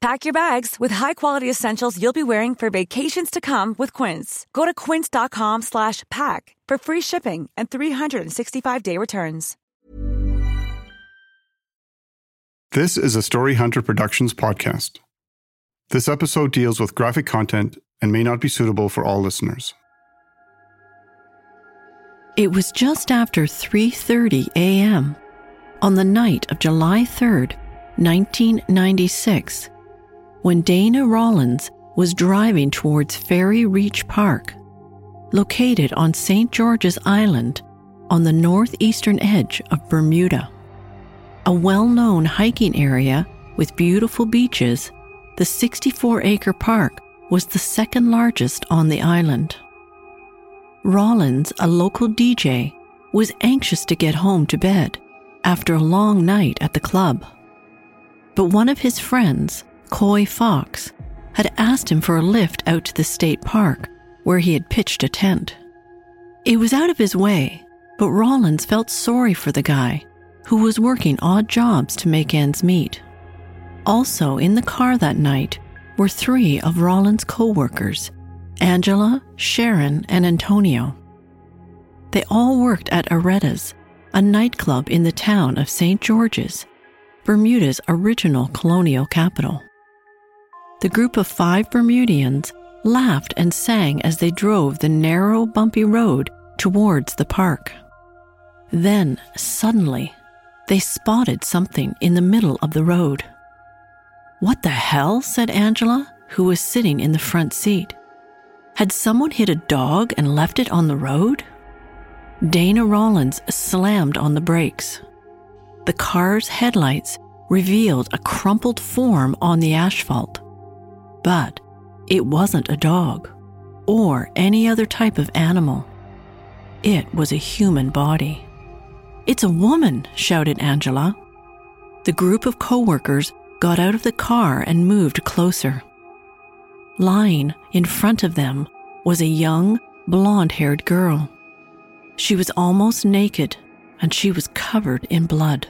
Pack your bags with high-quality essentials you'll be wearing for vacations to come with Quince. Go to quince.com slash pack for free shipping and 365-day returns. This is a Story Hunter Productions podcast. This episode deals with graphic content and may not be suitable for all listeners. It was just after 3:30 a.m. on the night of July 3rd, 1996, when Dana Rollins was driving towards Ferry Reach Park, located on St. George's Island on the northeastern edge of Bermuda. A well known hiking area with beautiful beaches, the 64 acre park was the second largest on the island. Rollins, a local DJ, was anxious to get home to bed after a long night at the club. But one of his friends, Coy Fox, had asked him for a lift out to the state park where he had pitched a tent. It was out of his way, but Rollins felt sorry for the guy who was working odd jobs to make ends meet. Also in the car that night were three of Rollins' co workers Angela, Sharon, and Antonio. They all worked at Aretta's, a nightclub in the town of St. George's, Bermuda's original colonial capital. The group of five Bermudians laughed and sang as they drove the narrow, bumpy road towards the park. Then, suddenly, they spotted something in the middle of the road. What the hell? said Angela, who was sitting in the front seat. Had someone hit a dog and left it on the road? Dana Rollins slammed on the brakes. The car's headlights revealed a crumpled form on the asphalt. But it wasn't a dog or any other type of animal. It was a human body. It's a woman, shouted Angela. The group of coworkers got out of the car and moved closer. Lying in front of them was a young, blonde haired girl. She was almost naked and she was covered in blood.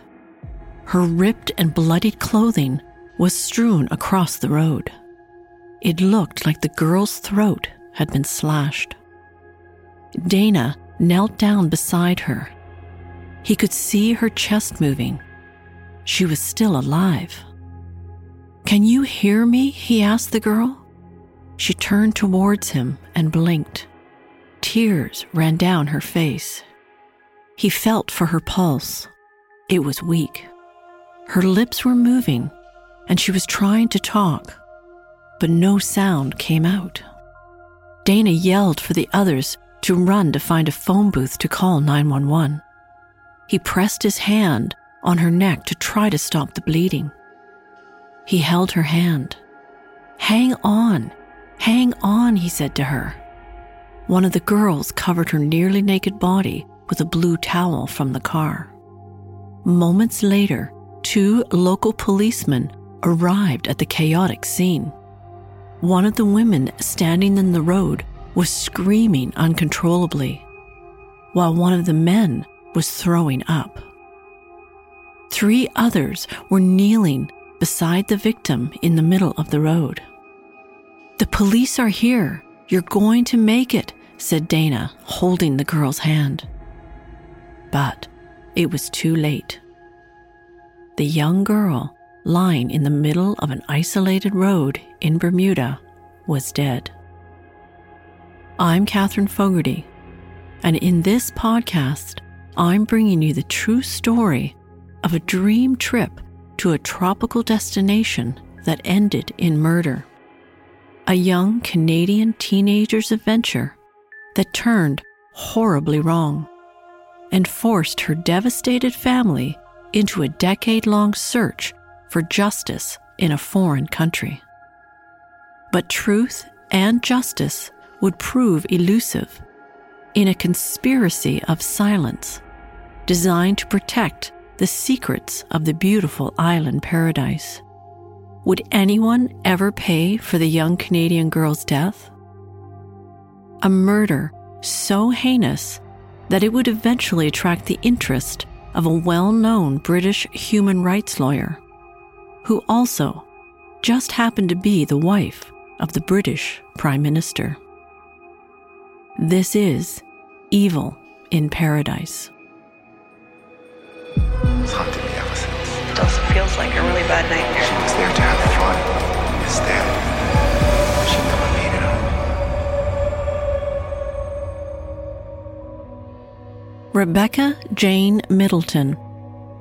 Her ripped and bloodied clothing was strewn across the road. It looked like the girl's throat had been slashed. Dana knelt down beside her. He could see her chest moving. She was still alive. Can you hear me? he asked the girl. She turned towards him and blinked. Tears ran down her face. He felt for her pulse. It was weak. Her lips were moving, and she was trying to talk, but no sound came out. Dana yelled for the others to run to find a phone booth to call 911. He pressed his hand on her neck to try to stop the bleeding. He held her hand. Hang on, hang on, he said to her. One of the girls covered her nearly naked body with a blue towel from the car. Moments later, two local policemen arrived at the chaotic scene. One of the women standing in the road was screaming uncontrollably, while one of the men was throwing up. Three others were kneeling beside the victim in the middle of the road. The police are here. You're going to make it, said Dana, holding the girl's hand. But it was too late. The young girl, lying in the middle of an isolated road in Bermuda, was dead. I'm Catherine Fogarty, and in this podcast, I'm bringing you the true story of a dream trip to a tropical destination that ended in murder. A young Canadian teenager's adventure that turned horribly wrong and forced her devastated family into a decade long search for justice in a foreign country. But truth and justice would prove elusive in a conspiracy of silence designed to protect the secrets of the beautiful island paradise. Would anyone ever pay for the young Canadian girl's death? A murder so heinous that it would eventually attract the interest of a well known British human rights lawyer, who also just happened to be the wife of the British Prime Minister. This is Evil in Paradise. It's haunted me ever since. It also feels like a really bad nightmare. She was there to have fun. Instead, she never made it home. Rebecca Jane Middleton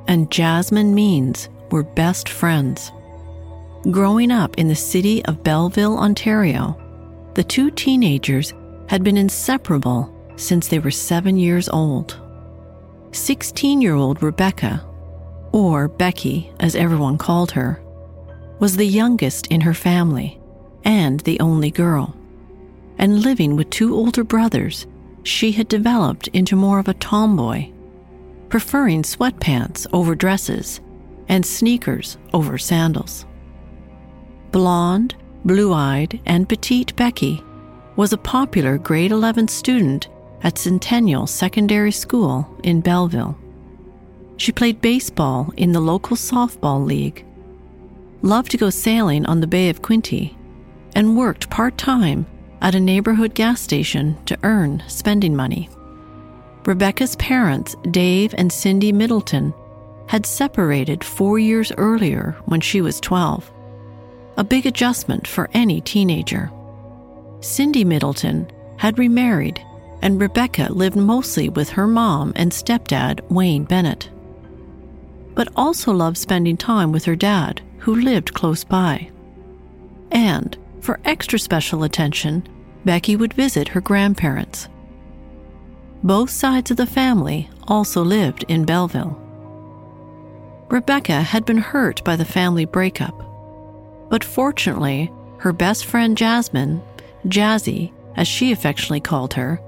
and Jasmine Means were best friends. Growing up in the city of Belleville, Ontario, the two teenagers had been inseparable since they were seven years old. 16 year old Rebecca, or Becky as everyone called her, was the youngest in her family and the only girl. And living with two older brothers, she had developed into more of a tomboy, preferring sweatpants over dresses and sneakers over sandals. Blonde, blue eyed, and petite Becky was a popular grade 11 student at Centennial Secondary School in Belleville. She played baseball in the local softball league, loved to go sailing on the Bay of Quinte, and worked part time at a neighborhood gas station to earn spending money. Rebecca's parents, Dave and Cindy Middleton, had separated four years earlier when she was 12 a big adjustment for any teenager. Cindy Middleton had remarried, and Rebecca lived mostly with her mom and stepdad, Wayne Bennett, but also loved spending time with her dad, who lived close by. And, for extra special attention, Becky would visit her grandparents. Both sides of the family also lived in Belleville. Rebecca had been hurt by the family breakup but fortunately, her best friend Jasmine, Jazzy, as she affectionately called her,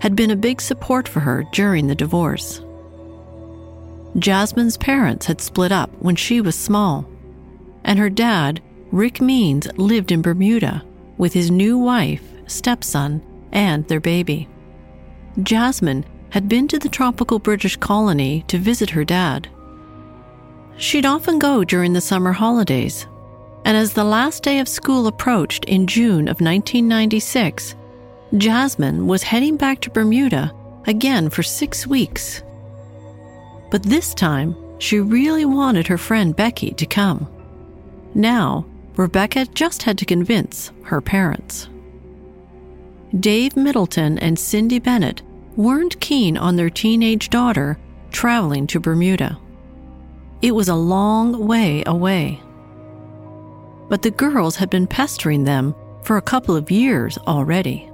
had been a big support for her during the divorce. Jasmine's parents had split up when she was small, and her dad, Rick Means, lived in Bermuda with his new wife, stepson, and their baby. Jasmine had been to the tropical British colony to visit her dad. She'd often go during the summer holidays, and as the last day of school approached in June of 1996, Jasmine was heading back to Bermuda again for six weeks. But this time, she really wanted her friend Becky to come. Now, Rebecca just had to convince her parents. Dave Middleton and Cindy Bennett weren't keen on their teenage daughter traveling to Bermuda. It was a long way away but the girls had been pestering them for a couple of years already.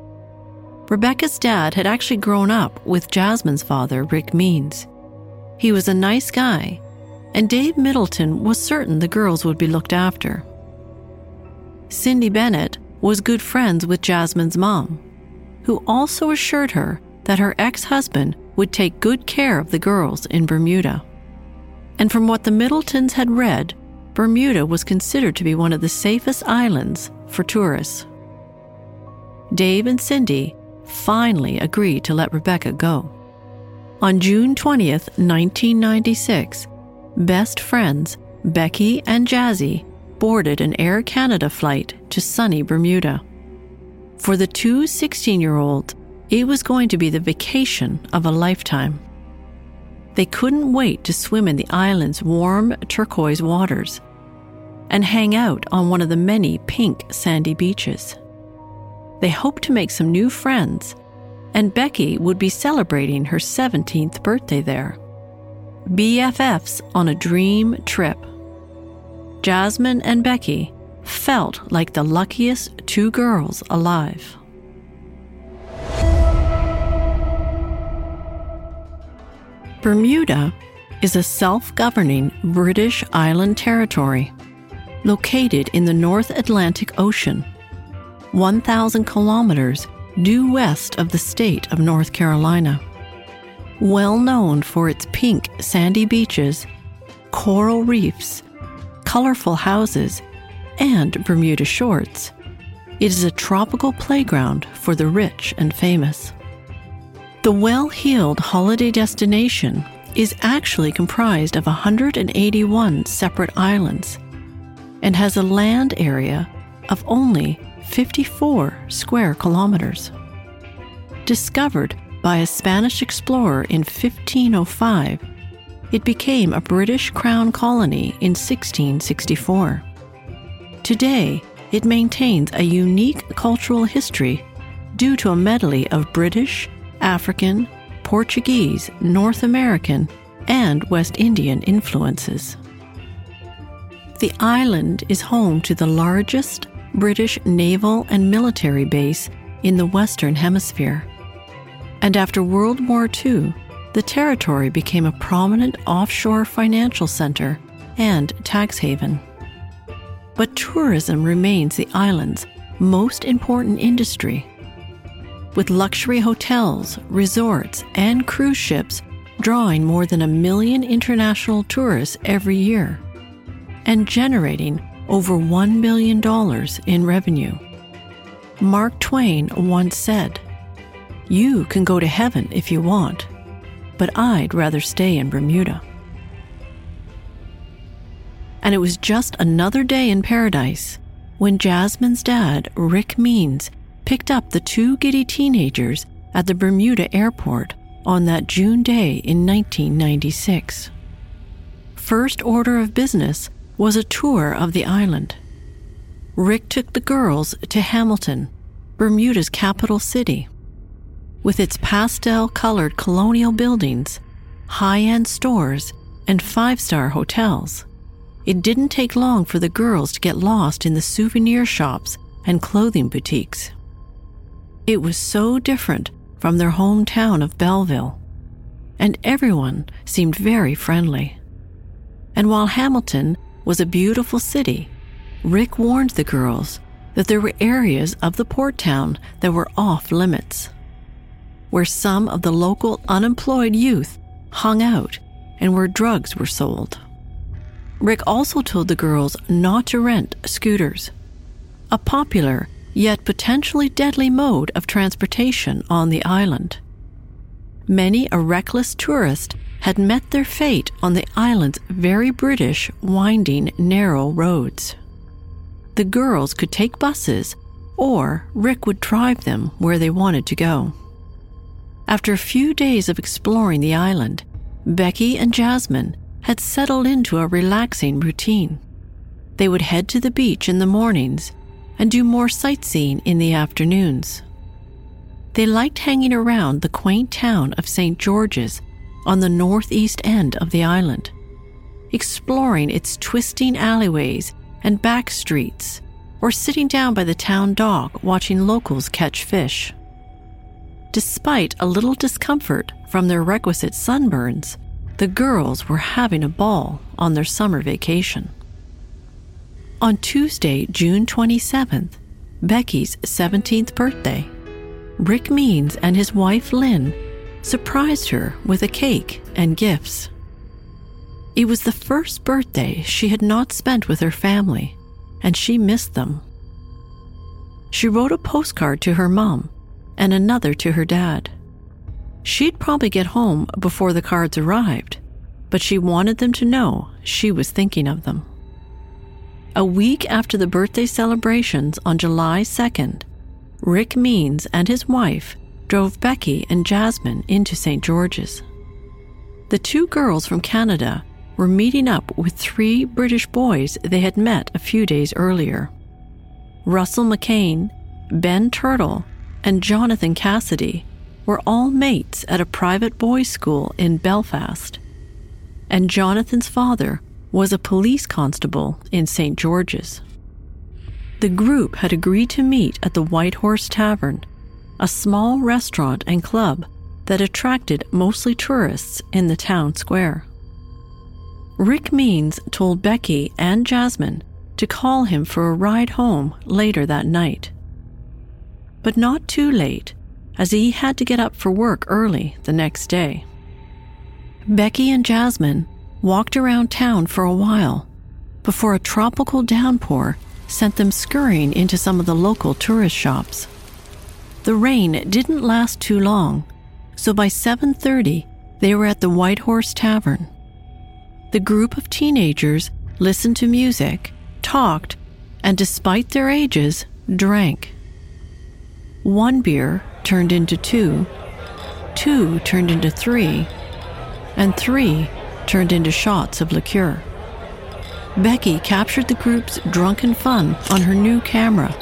Rebecca's dad had actually grown up with Jasmine's father, Rick Means. He was a nice guy, and Dave Middleton was certain the girls would be looked after. Cindy Bennett was good friends with Jasmine's mom, who also assured her that her ex husband would take good care of the girls in Bermuda. And from what the Middletons had read, Bermuda was considered to be one of the safest islands for tourists. Dave and Cindy finally agreed to let Rebecca go. On June 20th, 1996, best friends Becky and Jazzy boarded an Air Canada flight to sunny Bermuda. For the two 16 year olds, it was going to be the vacation of a lifetime. They couldn't wait to swim in the island's warm turquoise waters and hang out on one of the many pink sandy beaches. They hoped to make some new friends and Becky would be celebrating her 17th birthday there. BFFs on a dream trip. Jasmine and Becky felt like the luckiest two girls alive. Bermuda is a self governing British island territory located in the North Atlantic Ocean, 1,000 kilometers due west of the state of North Carolina. Well known for its pink sandy beaches, coral reefs, colorful houses, and Bermuda shorts, it is a tropical playground for the rich and famous. The well heeled holiday destination is actually comprised of 181 separate islands and has a land area of only 54 square kilometers. Discovered by a Spanish explorer in 1505, it became a British crown colony in 1664. Today, it maintains a unique cultural history due to a medley of British, African, Portuguese, North American, and West Indian influences. The island is home to the largest British naval and military base in the Western Hemisphere. And after World War II, the territory became a prominent offshore financial center and tax haven. But tourism remains the island's most important industry with luxury hotels, resorts, and cruise ships drawing more than a million international tourists every year and generating over $1 billion in revenue. Mark Twain once said, You can go to heaven if you want, but I'd rather stay in Bermuda. And it was just another day in paradise when Jasmine's dad, Rick Means, picked up the two giddy teenagers at the Bermuda airport on that June day in 1996. First order of business was a tour of the island. Rick took the girls to Hamilton, Bermuda's capital city. With its pastel colored colonial buildings, high end stores, and five star hotels, it didn't take long for the girls to get lost in the souvenir shops and clothing boutiques. It was so different from their hometown of Belleville, and everyone seemed very friendly. And while Hamilton was a beautiful city, Rick warned the girls that there were areas of the port town that were off limits, where some of the local unemployed youth hung out and where drugs were sold. Rick also told the girls not to rent scooters, a popular yet potentially deadly mode of transportation on the island. Many a reckless tourist had met their fate on the island's very British, winding, narrow roads. The girls could take buses, or Rick would drive them where they wanted to go. After a few days of exploring the island, Becky and Jasmine had settled into a relaxing routine. They would head to the beach in the mornings and do more sightseeing in the afternoons. They liked hanging around the quaint town of St. George's on the northeast end of the island, exploring its twisting alleyways and back streets, or sitting down by the town dock watching locals catch fish. Despite a little discomfort from their requisite sunburns, the girls were having a ball on their summer vacation. On Tuesday, June 27th, Becky's 17th birthday, Rick Means and his wife Lynn surprised her with a cake and gifts. It was the first birthday she had not spent with her family, and she missed them. She wrote a postcard to her mom and another to her dad. She'd probably get home before the cards arrived, but she wanted them to know she was thinking of them. A week after the birthday celebrations on July 2nd, Rick Means and his wife drove Becky and Jasmine into St. George's. The two girls from Canada were meeting up with three British boys they had met a few days earlier Russell McCain, Ben Turtle, and Jonathan Cassidy, were all mates at a private boys' school in Belfast, and Jonathan's father was a police constable in St. George's. The group had agreed to meet at the White Horse Tavern, a small restaurant and club that attracted mostly tourists in the town square. Rick Means told Becky and Jasmine to call him for a ride home later that night. But not too late, as he had to get up for work early the next day. Becky and Jasmine walked around town for a while before a tropical downpour sent them scurrying into some of the local tourist shops. The rain didn't last too long, so by 7:30 they were at the White Horse Tavern. The group of teenagers listened to music, talked, and despite their ages, drank. One beer turned into two, two turned into three, and three turned into shots of liqueur. Becky captured the group's drunken fun on her new camera,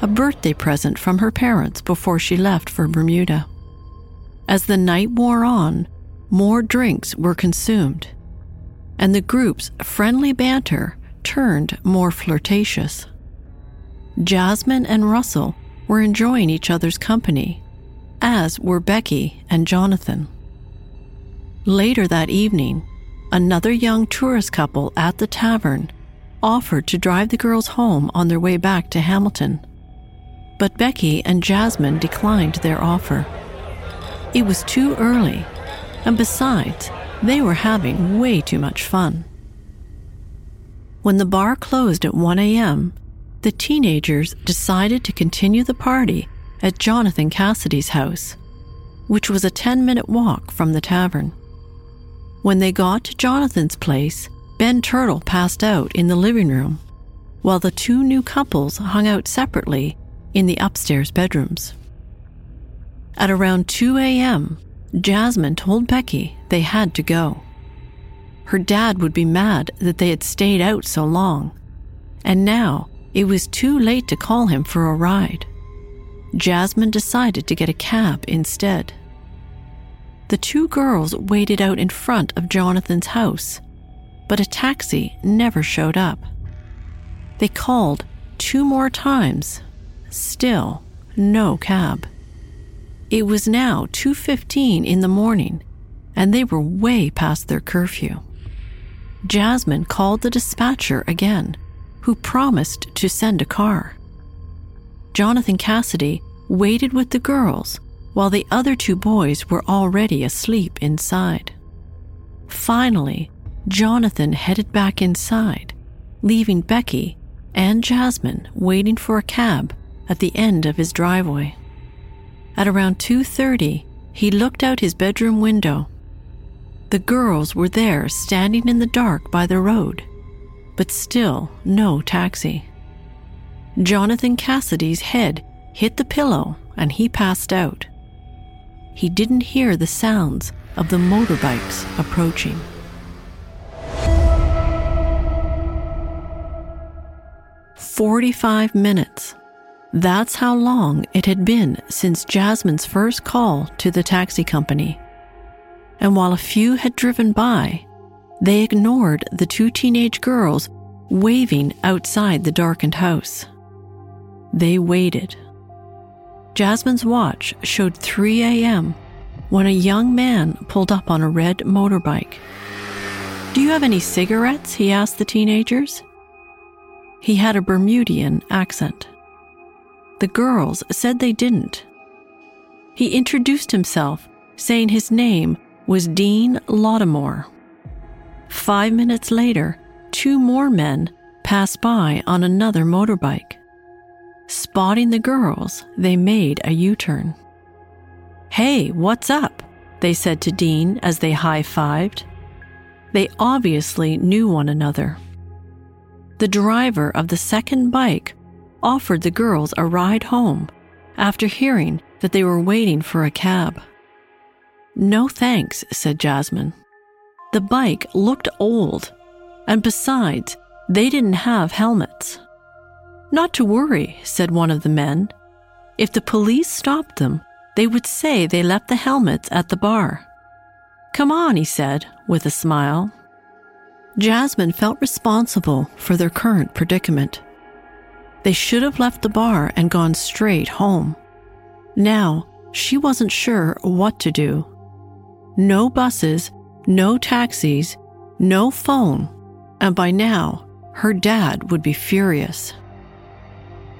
a birthday present from her parents before she left for Bermuda. As the night wore on, more drinks were consumed, and the group's friendly banter turned more flirtatious. Jasmine and Russell were enjoying each other's company, as were Becky and Jonathan. Later that evening, another young tourist couple at the tavern offered to drive the girls home on their way back to Hamilton. But Becky and Jasmine declined their offer. It was too early, and besides, they were having way too much fun. When the bar closed at 1 a.m., the teenagers decided to continue the party at Jonathan Cassidy's house, which was a 10 minute walk from the tavern. When they got to Jonathan's place, Ben Turtle passed out in the living room, while the two new couples hung out separately in the upstairs bedrooms. At around 2 a.m., Jasmine told Becky they had to go. Her dad would be mad that they had stayed out so long, and now it was too late to call him for a ride. Jasmine decided to get a cab instead the two girls waited out in front of Jonathan's house, but a taxi never showed up. They called two more times, still no cab. It was now 2:15 in the morning, and they were way past their curfew. Jasmine called the dispatcher again, who promised to send a car. Jonathan Cassidy waited with the girls while the other two boys were already asleep inside. Finally, Jonathan headed back inside, leaving Becky and Jasmine waiting for a cab at the end of his driveway. At around 2:30, he looked out his bedroom window. The girls were there standing in the dark by the road, but still no taxi. Jonathan Cassidy's head hit the pillow and he passed out he didn't hear the sounds of the motorbikes approaching. Forty-five minutes. That's how long it had been since Jasmine's first call to the taxi company. And while a few had driven by, they ignored the two teenage girls waving outside the darkened house. They waited Jasmine's watch showed 3 a.m. when a young man pulled up on a red motorbike. Do you have any cigarettes? he asked the teenagers. He had a Bermudian accent. The girls said they didn't. He introduced himself, saying his name was Dean Lottimore. Five minutes later, two more men passed by on another motorbike. Spotting the girls, they made a U turn. Hey, what's up? They said to Dean as they high fived. They obviously knew one another. The driver of the second bike offered the girls a ride home after hearing that they were waiting for a cab. No thanks, said Jasmine. The bike looked old, and besides, they didn't have helmets. Not to worry, said one of the men. If the police stopped them, they would say they left the helmets at the bar. Come on, he said, with a smile. Jasmine felt responsible for their current predicament. They should have left the bar and gone straight home. Now, she wasn't sure what to do. No buses, no taxis, no phone, and by now, her dad would be furious.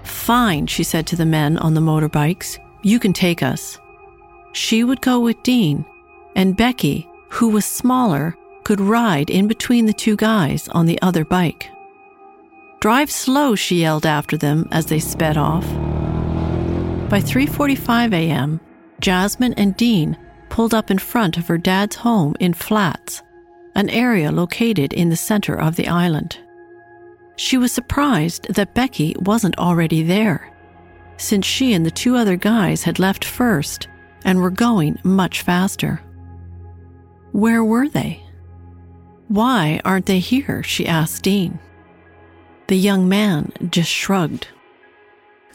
Fine, she said to the men on the motorbikes, you can take us. She would go with Dean, and Becky, who was smaller, could ride in between the two guys on the other bike. Drive slow, she yelled after them as they sped off. By 3:45 a.m., Jasmine and Dean pulled up in front of her dad's home in Flats, an area located in the center of the island. She was surprised that Becky wasn't already there, since she and the two other guys had left first and were going much faster. Where were they? Why aren't they here? she asked Dean. The young man just shrugged.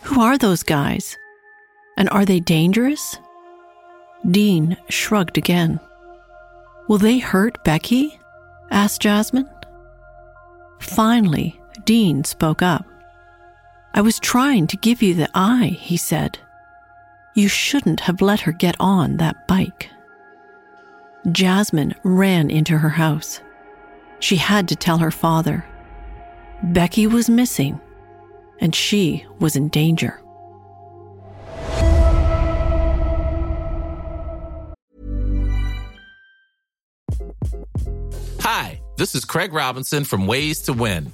Who are those guys? And are they dangerous? Dean shrugged again. Will they hurt Becky? asked Jasmine. Finally, Dean spoke up. I was trying to give you the eye, he said. You shouldn't have let her get on that bike. Jasmine ran into her house. She had to tell her father. Becky was missing, and she was in danger. Hi, this is Craig Robinson from Ways to Win,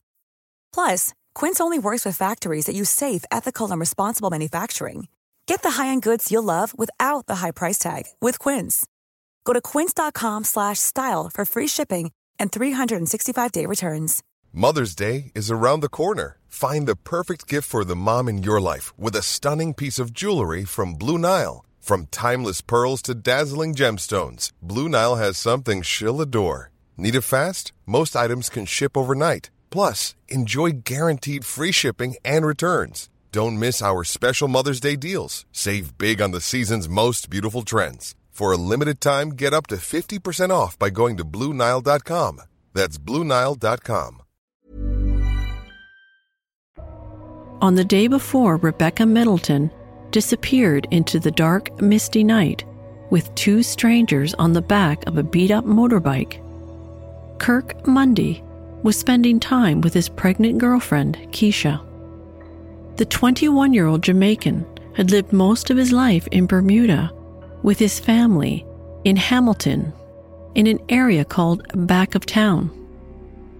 Plus, Quince only works with factories that use safe, ethical, and responsible manufacturing. Get the high-end goods you'll love without the high price tag with Quince. Go to quince.com/style for free shipping and 365-day returns. Mother's Day is around the corner. Find the perfect gift for the mom in your life with a stunning piece of jewelry from Blue Nile. From timeless pearls to dazzling gemstones, Blue Nile has something she'll adore. Need it fast? Most items can ship overnight. Plus, enjoy guaranteed free shipping and returns. Don't miss our special Mother's Day deals. Save big on the season's most beautiful trends. For a limited time, get up to 50% off by going to Bluenile.com. That's Bluenile.com. On the day before Rebecca Middleton disappeared into the dark, misty night with two strangers on the back of a beat up motorbike, Kirk Mundy was spending time with his pregnant girlfriend, Keisha. The 21 year old Jamaican had lived most of his life in Bermuda with his family in Hamilton, in an area called Back of Town,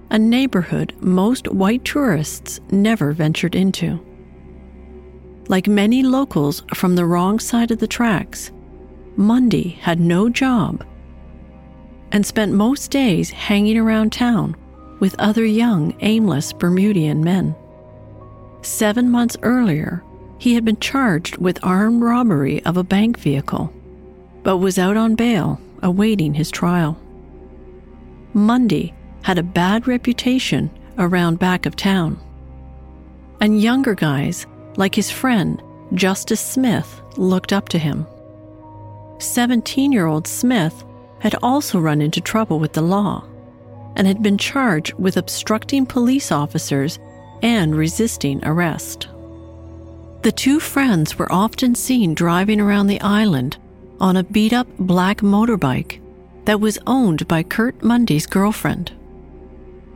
a neighborhood most white tourists never ventured into. Like many locals from the wrong side of the tracks, Mundy had no job and spent most days hanging around town with other young, aimless Bermudian men. Seven months earlier, he had been charged with armed robbery of a bank vehicle, but was out on bail awaiting his trial. Mundy had a bad reputation around back of town, and younger guys like his friend, Justice Smith, looked up to him. 17 year old Smith had also run into trouble with the law and had been charged with obstructing police officers and resisting arrest. The two friends were often seen driving around the island on a beat up black motorbike that was owned by Kirk Mundy's girlfriend.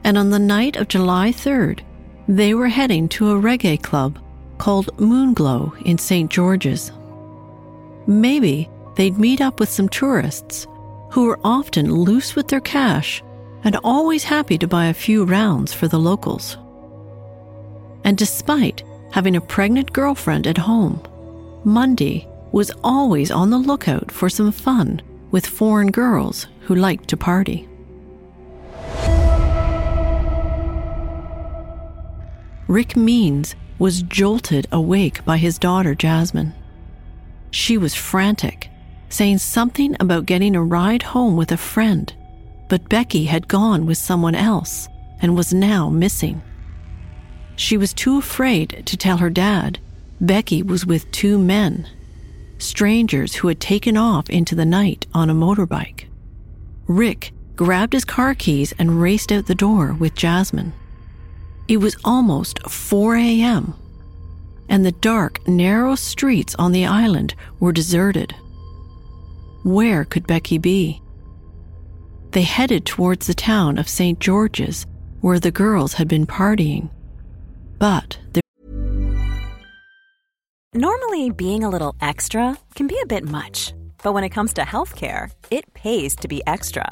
And on the night of July 3rd, they were heading to a reggae club called Moonglow in St. George's. Maybe they'd meet up with some tourists who were often loose with their cash and always happy to buy a few rounds for the locals. And despite having a pregnant girlfriend at home, Mundy was always on the lookout for some fun with foreign girls who liked to party. Rick Means was jolted awake by his daughter Jasmine. She was frantic, saying something about getting a ride home with a friend, but Becky had gone with someone else and was now missing. She was too afraid to tell her dad Becky was with two men, strangers who had taken off into the night on a motorbike. Rick grabbed his car keys and raced out the door with Jasmine. It was almost 4 a.m., and the dark, narrow streets on the island were deserted. Where could Becky be? They headed towards the town of St. George's, where the girls had been partying. But there Normally, being a little extra can be a bit much, but when it comes to healthcare, it pays to be extra.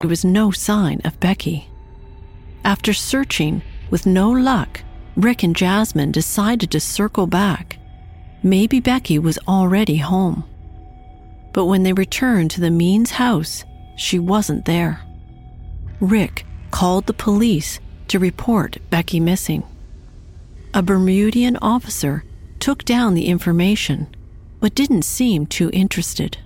There was no sign of Becky. After searching with no luck, Rick and Jasmine decided to circle back. Maybe Becky was already home. But when they returned to the Means house, she wasn't there. Rick called the police to report Becky missing. A Bermudian officer took down the information, but didn't seem too interested.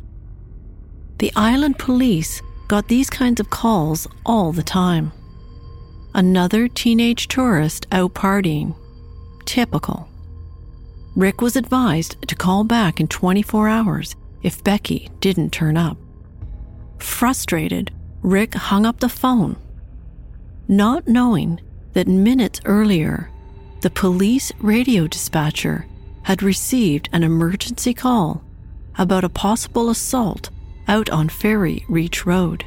The island police got these kinds of calls all the time. Another teenage tourist out partying. Typical. Rick was advised to call back in 24 hours if Becky didn't turn up. Frustrated, Rick hung up the phone not knowing that minutes earlier, the police radio dispatcher had received an emergency call about a possible assault out on Ferry Reach Road.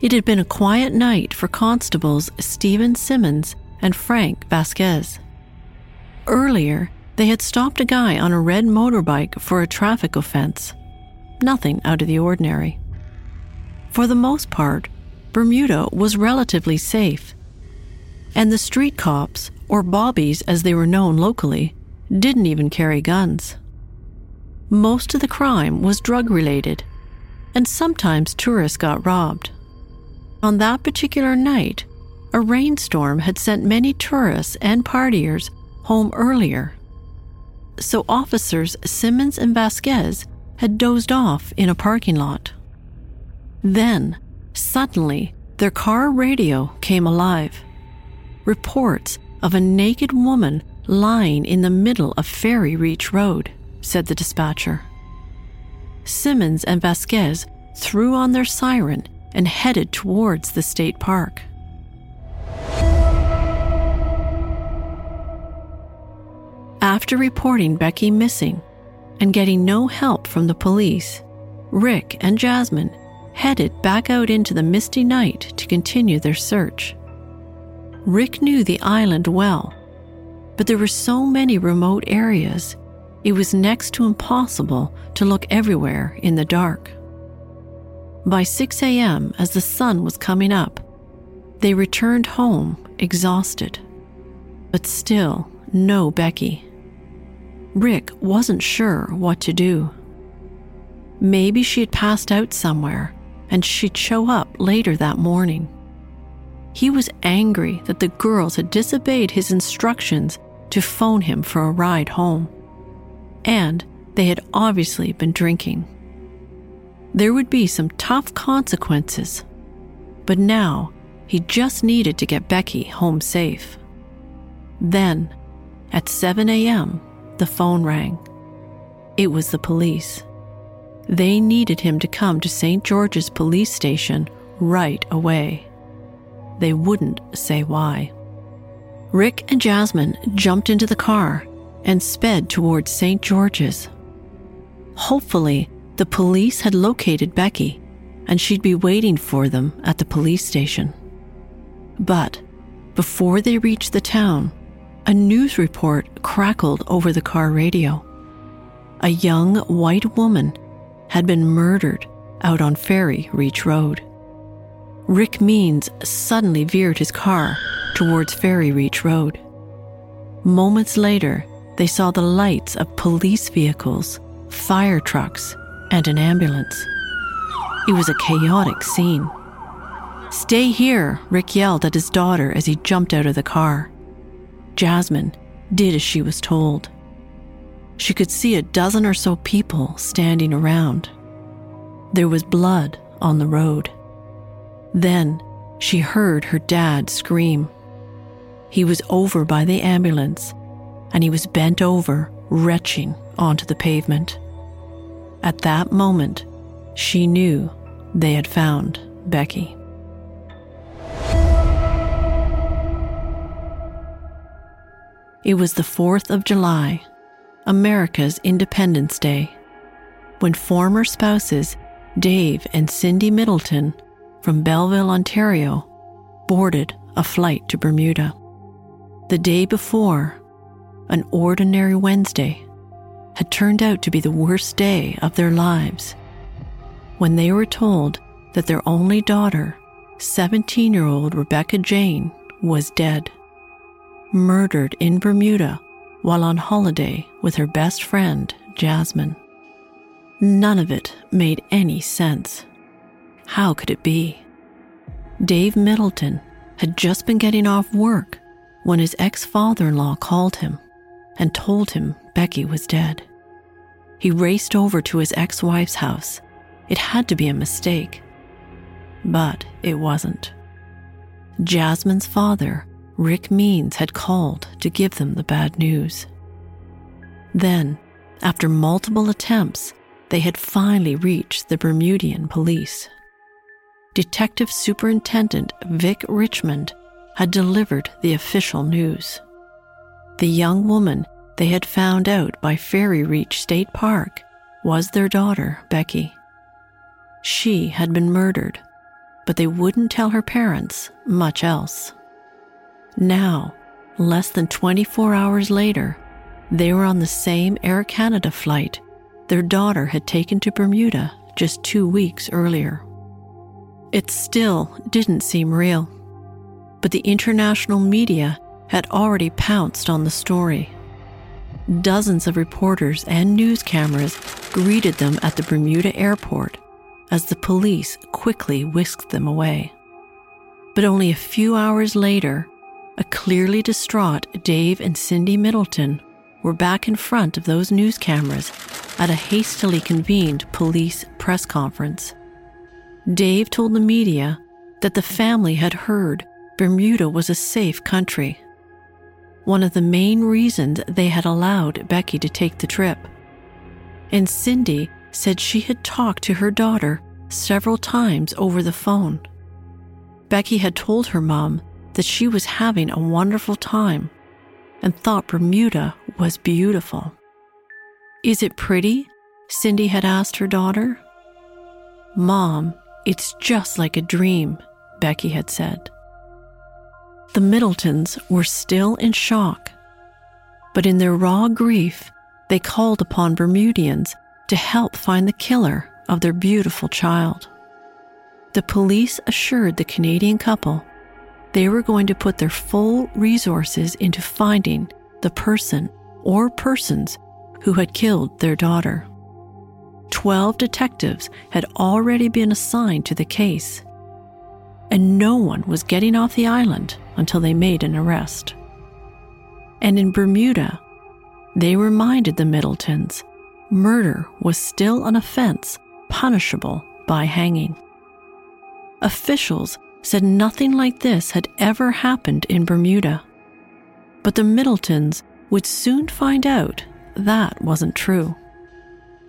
It had been a quiet night for constables Stephen Simmons and Frank Vasquez. Earlier, they had stopped a guy on a red motorbike for a traffic offense. Nothing out of the ordinary. For the most part, Bermuda was relatively safe. And the street cops, or bobbies as they were known locally, didn't even carry guns. Most of the crime was drug related, and sometimes tourists got robbed. On that particular night, a rainstorm had sent many tourists and partiers home earlier. so officers Simmons and Vasquez had dozed off in a parking lot. Then, suddenly, their car radio came alive. Reports of a naked woman lying in the middle of Ferry Reach Road, said the dispatcher. Simmons and Vasquez threw on their siren and headed towards the state park. After reporting Becky missing and getting no help from the police, Rick and Jasmine headed back out into the misty night to continue their search. Rick knew the island well, but there were so many remote areas, it was next to impossible to look everywhere in the dark. By 6 a.m., as the sun was coming up, they returned home exhausted, but still no Becky. Rick wasn't sure what to do. Maybe she had passed out somewhere and she'd show up later that morning. He was angry that the girls had disobeyed his instructions to phone him for a ride home. And they had obviously been drinking. There would be some tough consequences, but now he just needed to get Becky home safe. Then, at 7 a.m., the phone rang. It was the police. They needed him to come to St. George's police station right away. They wouldn't say why. Rick and Jasmine jumped into the car and sped towards St. George's. Hopefully, the police had located Becky and she'd be waiting for them at the police station. But before they reached the town, a news report crackled over the car radio. A young white woman had been murdered out on Ferry Reach Road. Rick Means suddenly veered his car towards Ferry Reach Road. Moments later, they saw the lights of police vehicles, fire trucks, and an ambulance. It was a chaotic scene. Stay here, Rick yelled at his daughter as he jumped out of the car. Jasmine did as she was told. She could see a dozen or so people standing around. There was blood on the road. Then she heard her dad scream. He was over by the ambulance and he was bent over, retching onto the pavement. At that moment, she knew they had found Becky. It was the 4th of July, America's Independence Day, when former spouses Dave and Cindy Middleton from Belleville, Ontario, boarded a flight to Bermuda. The day before, an ordinary Wednesday, had turned out to be the worst day of their lives when they were told that their only daughter, 17 year old Rebecca Jane, was dead, murdered in Bermuda while on holiday with her best friend, Jasmine. None of it made any sense. How could it be? Dave Middleton had just been getting off work when his ex father in law called him and told him Becky was dead. He raced over to his ex wife's house. It had to be a mistake. But it wasn't. Jasmine's father, Rick Means, had called to give them the bad news. Then, after multiple attempts, they had finally reached the Bermudian police. Detective Superintendent Vic Richmond had delivered the official news. The young woman they had found out by Ferry Reach State Park was their daughter, Becky. She had been murdered, but they wouldn't tell her parents much else. Now, less than 24 hours later, they were on the same Air Canada flight their daughter had taken to Bermuda just two weeks earlier. It still didn't seem real, but the international media had already pounced on the story. Dozens of reporters and news cameras greeted them at the Bermuda airport as the police quickly whisked them away. But only a few hours later, a clearly distraught Dave and Cindy Middleton were back in front of those news cameras at a hastily convened police press conference. Dave told the media that the family had heard Bermuda was a safe country. One of the main reasons they had allowed Becky to take the trip. And Cindy said she had talked to her daughter several times over the phone. Becky had told her mom that she was having a wonderful time and thought Bermuda was beautiful. Is it pretty? Cindy had asked her daughter. Mom, it's just like a dream, Becky had said. The Middletons were still in shock, but in their raw grief, they called upon Bermudians to help find the killer of their beautiful child. The police assured the Canadian couple they were going to put their full resources into finding the person or persons who had killed their daughter. Twelve detectives had already been assigned to the case, and no one was getting off the island until they made an arrest. And in Bermuda, they reminded the Middletons murder was still an offense punishable by hanging. Officials said nothing like this had ever happened in Bermuda. But the Middletons would soon find out that wasn't true.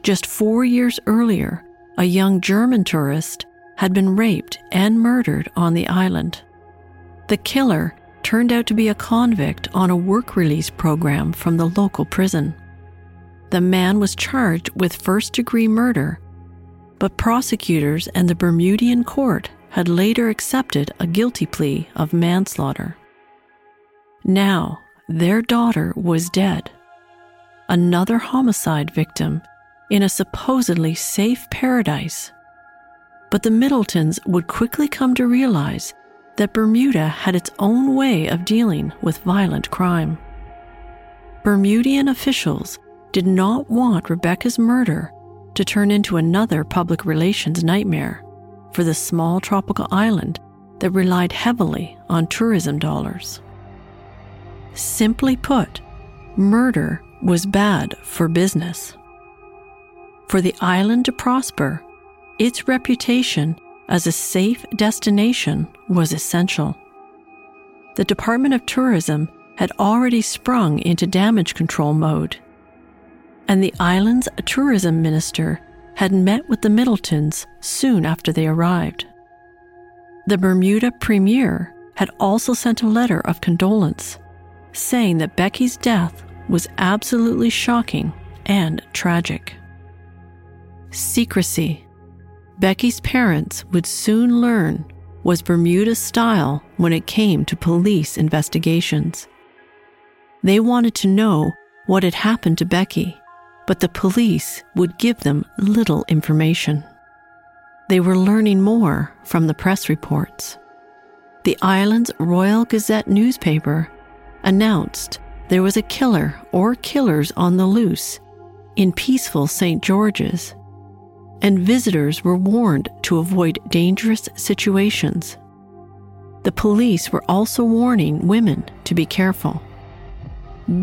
Just four years earlier, a young German tourist had been raped and murdered on the island. The killer turned out to be a convict on a work release program from the local prison. The man was charged with first degree murder, but prosecutors and the Bermudian court had later accepted a guilty plea of manslaughter. Now, their daughter was dead. Another homicide victim in a supposedly safe paradise. But the Middletons would quickly come to realize that Bermuda had its own way of dealing with violent crime. Bermudian officials did not want Rebecca's murder to turn into another public relations nightmare for the small tropical island that relied heavily on tourism dollars. Simply put, murder was bad for business. For the island to prosper, its reputation as a safe destination was essential. The Department of Tourism had already sprung into damage control mode, and the island's tourism minister had met with the Middletons soon after they arrived. The Bermuda Premier had also sent a letter of condolence, saying that Becky's death was absolutely shocking and tragic. Secrecy. Becky's parents would soon learn was Bermuda's style when it came to police investigations. They wanted to know what had happened to Becky but the police would give them little information. They were learning more from the press reports. The island's Royal Gazette newspaper announced there was a killer or killers on the loose in peaceful St. George's, and visitors were warned to avoid dangerous situations. The police were also warning women to be careful.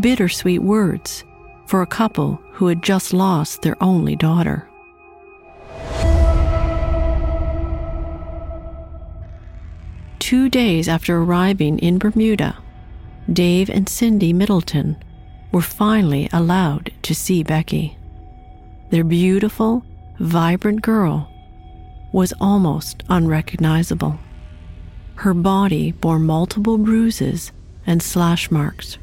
Bittersweet words for a couple who had just lost their only daughter. Two days after arriving in Bermuda, Dave and Cindy Middleton were finally allowed to see Becky. Their beautiful, vibrant girl was almost unrecognizable. Her body bore multiple bruises and slash marks.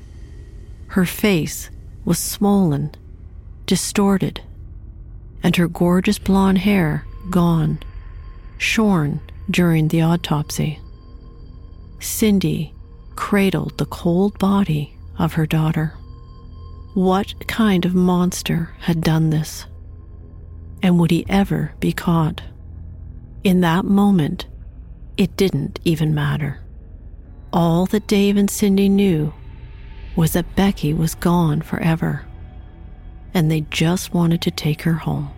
Her face was swollen, distorted, and her gorgeous blonde hair gone, shorn during the autopsy. Cindy cradled the cold body of her daughter. What kind of monster had done this? And would he ever be caught? In that moment, it didn't even matter. All that Dave and Cindy knew was that Becky was gone forever, and they just wanted to take her home.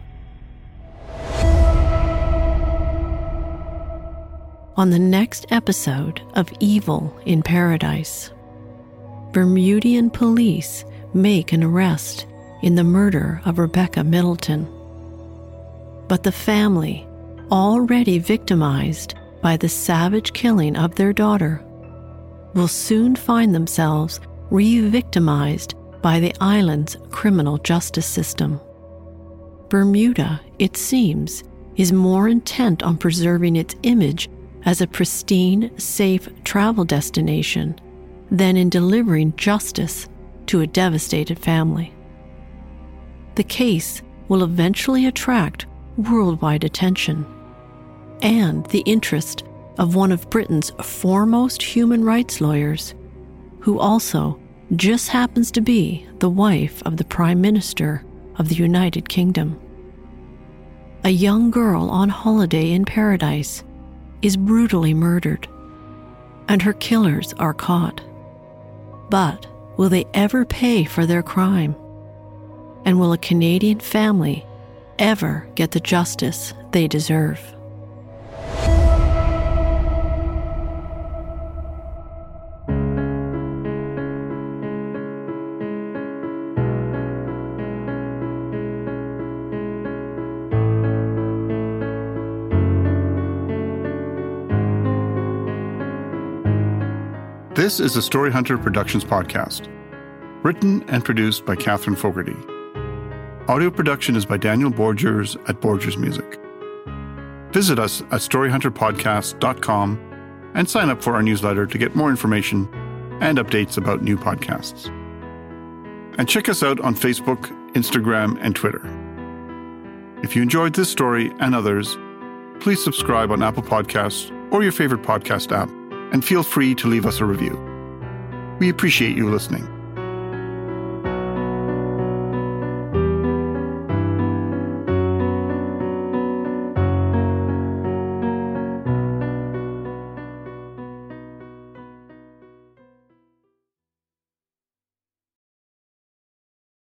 On the next episode of Evil in Paradise, Bermudian police make an arrest in the murder of Rebecca Middleton. But the family, already victimized by the savage killing of their daughter, will soon find themselves re victimized by the island's criminal justice system. Bermuda, it seems, is more intent on preserving its image as a pristine, safe travel destination than in delivering justice to a devastated family. The case will eventually attract worldwide attention and the interest of one of Britain's foremost human rights lawyers, who also just happens to be the wife of the Prime Minister of the United Kingdom. A young girl on holiday in paradise is brutally murdered, and her killers are caught. But will they ever pay for their crime? And will a Canadian family ever get the justice they deserve? This is a Story Hunter Productions podcast, written and produced by Catherine Fogarty. Audio production is by Daniel Borgers at Borgers Music. Visit us at storyhunterpodcast.com and sign up for our newsletter to get more information and updates about new podcasts. And check us out on Facebook, Instagram, and Twitter. If you enjoyed this story and others, please subscribe on Apple Podcasts or your favorite podcast app and feel free to leave us a review. We appreciate you listening.